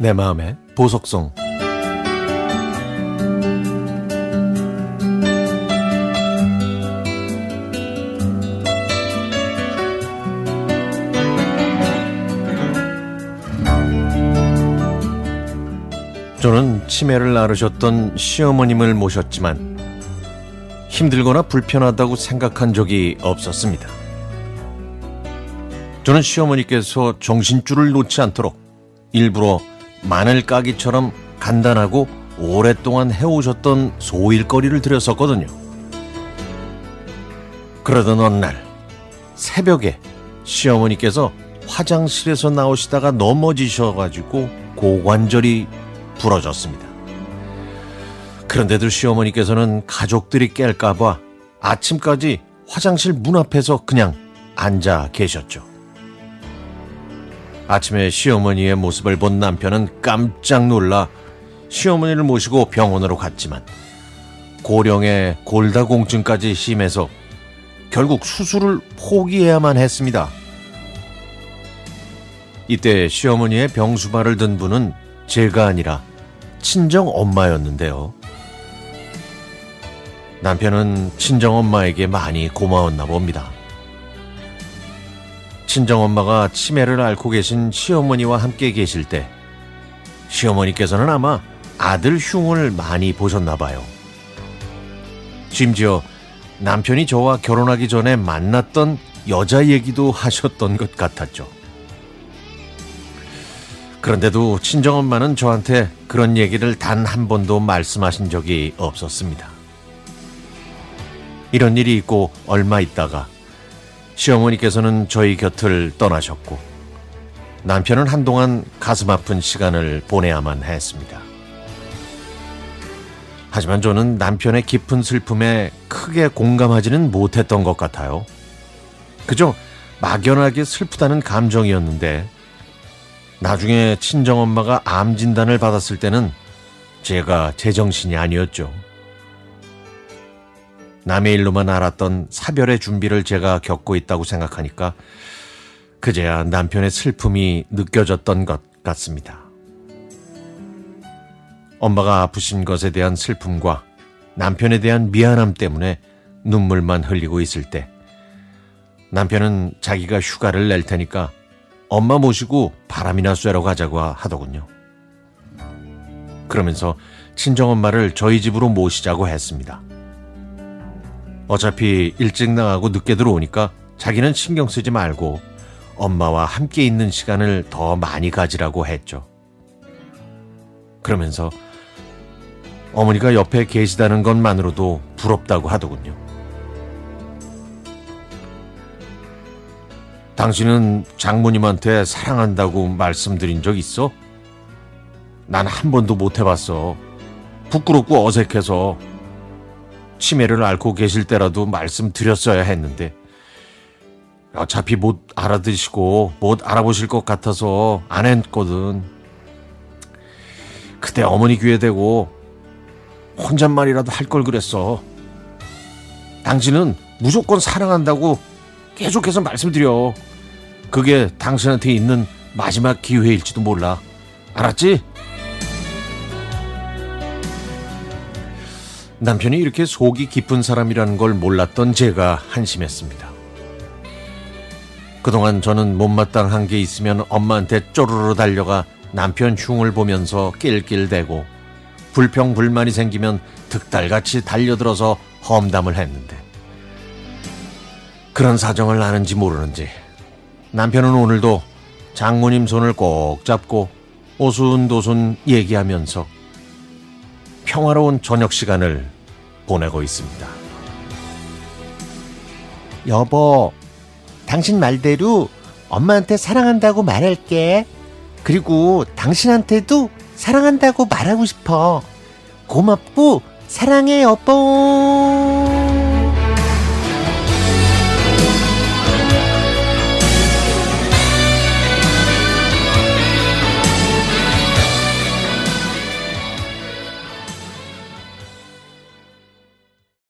내 마음의 보석성 저는 치매를 앓으셨던 시어머님을 모셨지만 힘들거나 불편하다고 생각한 적이 없었습니다. 저는 시어머니께서 정신줄을 놓지 않도록 일부러 마늘 까기처럼 간단하고 오랫동안 해오셨던 소일거리를 드렸었거든요. 그러던 어느 날 새벽에 시어머니께서 화장실에서 나오시다가 넘어지셔가지고 고관절이 부러졌습니다. 그런데도 시어머니께서는 가족들이 깰까봐 아침까지 화장실 문 앞에서 그냥 앉아 계셨죠. 아침에 시어머니의 모습을 본 남편은 깜짝 놀라 시어머니를 모시고 병원으로 갔지만 고령의 골다공증까지 심해서 결국 수술을 포기해야만 했습니다. 이때 시어머니의 병수발을 든 분은 제가 아니라 친정 엄마였는데요. 남편은 친정 엄마에게 많이 고마웠나 봅니다. 친정 엄마가 치매를 앓고 계신 시어머니와 함께 계실 때 시어머니께서는 아마 아들 흉을 많이 보셨나 봐요. 심지어 남편이 저와 결혼하기 전에 만났던 여자 얘기도 하셨던 것 같았죠. 그런데도 친정엄마는 저한테 그런 얘기를 단 한 번도 말씀하신 적이 없었습니다. 이런 일이 있고 얼마 있다가 시어머니께서는 저희 곁을 떠나셨고 남편은 한동안 가슴 아픈 시간을 보내야만 했습니다. 하지만 저는 남편의 깊은 슬픔에 크게 공감하지는 못했던 것 같아요. 그저 막연하게 슬프다는 감정이었는데 나중에 친정엄마가 암 진단을 받았을 때는 제가 제정신이 아니었죠. 남의 일로만 알았던 사별의 준비를 제가 겪고 있다고 생각하니까 그제야 남편의 슬픔이 느껴졌던 것 같습니다. 엄마가 아프신 것에 대한 슬픔과 남편에 대한 미안함 때문에 눈물만 흘리고 있을 때 남편은 자기가 휴가를 낼 테니까 엄마 모시고 바람이나 쐬러 가자고 하더군요. 그러면서 친정엄마를 저희 집으로 모시자고 했습니다. 어차피 일찍 나가고 늦게 들어오니까 자기는 신경 쓰지 말고 엄마와 함께 있는 시간을 더 많이 가지라고 했죠. 그러면서 어머니가 옆에 계시다는 것만으로도 부럽다고 하더군요. 당신은 장모님한테 사랑한다고 말씀드린 적 있어? 난 한 번도 못 해봤어. 부끄럽고 어색해서 치매를 앓고 계실 때라도 말씀드렸어야 했는데 어차피 못 알아드시고 못 알아보실 것 같아서 안 했거든. 그때 어머니 귀에 대고 혼잣말이라도 할 걸 그랬어. 당신은 무조건 사랑한다고 계속해서 말씀드려. 그게 당신한테 있는 마지막 기회일지도 몰라. 알았지? 남편이 이렇게 속이 깊은 사람이라는 걸 몰랐던 제가 한심했습니다. 그동안 저는 못마땅한 게 있으면 엄마한테 쪼르르 달려가 남편 흉을 보면서 낄낄대고 불평 불만이 생기면 득달같이 달려들어서 험담을 했는데 그런 사정을 아는지 모르는지 남편은 오늘도 장모님 손을 꼭 잡고 오순도순 얘기하면서 평화로운 저녁 시간을 보내고 있습니다. 여보, 당신 말대로 엄마한테 사랑한다고 말할게. 그리고 당신한테도 사랑한다고 말하고 싶어. 고맙고 사랑해 여보.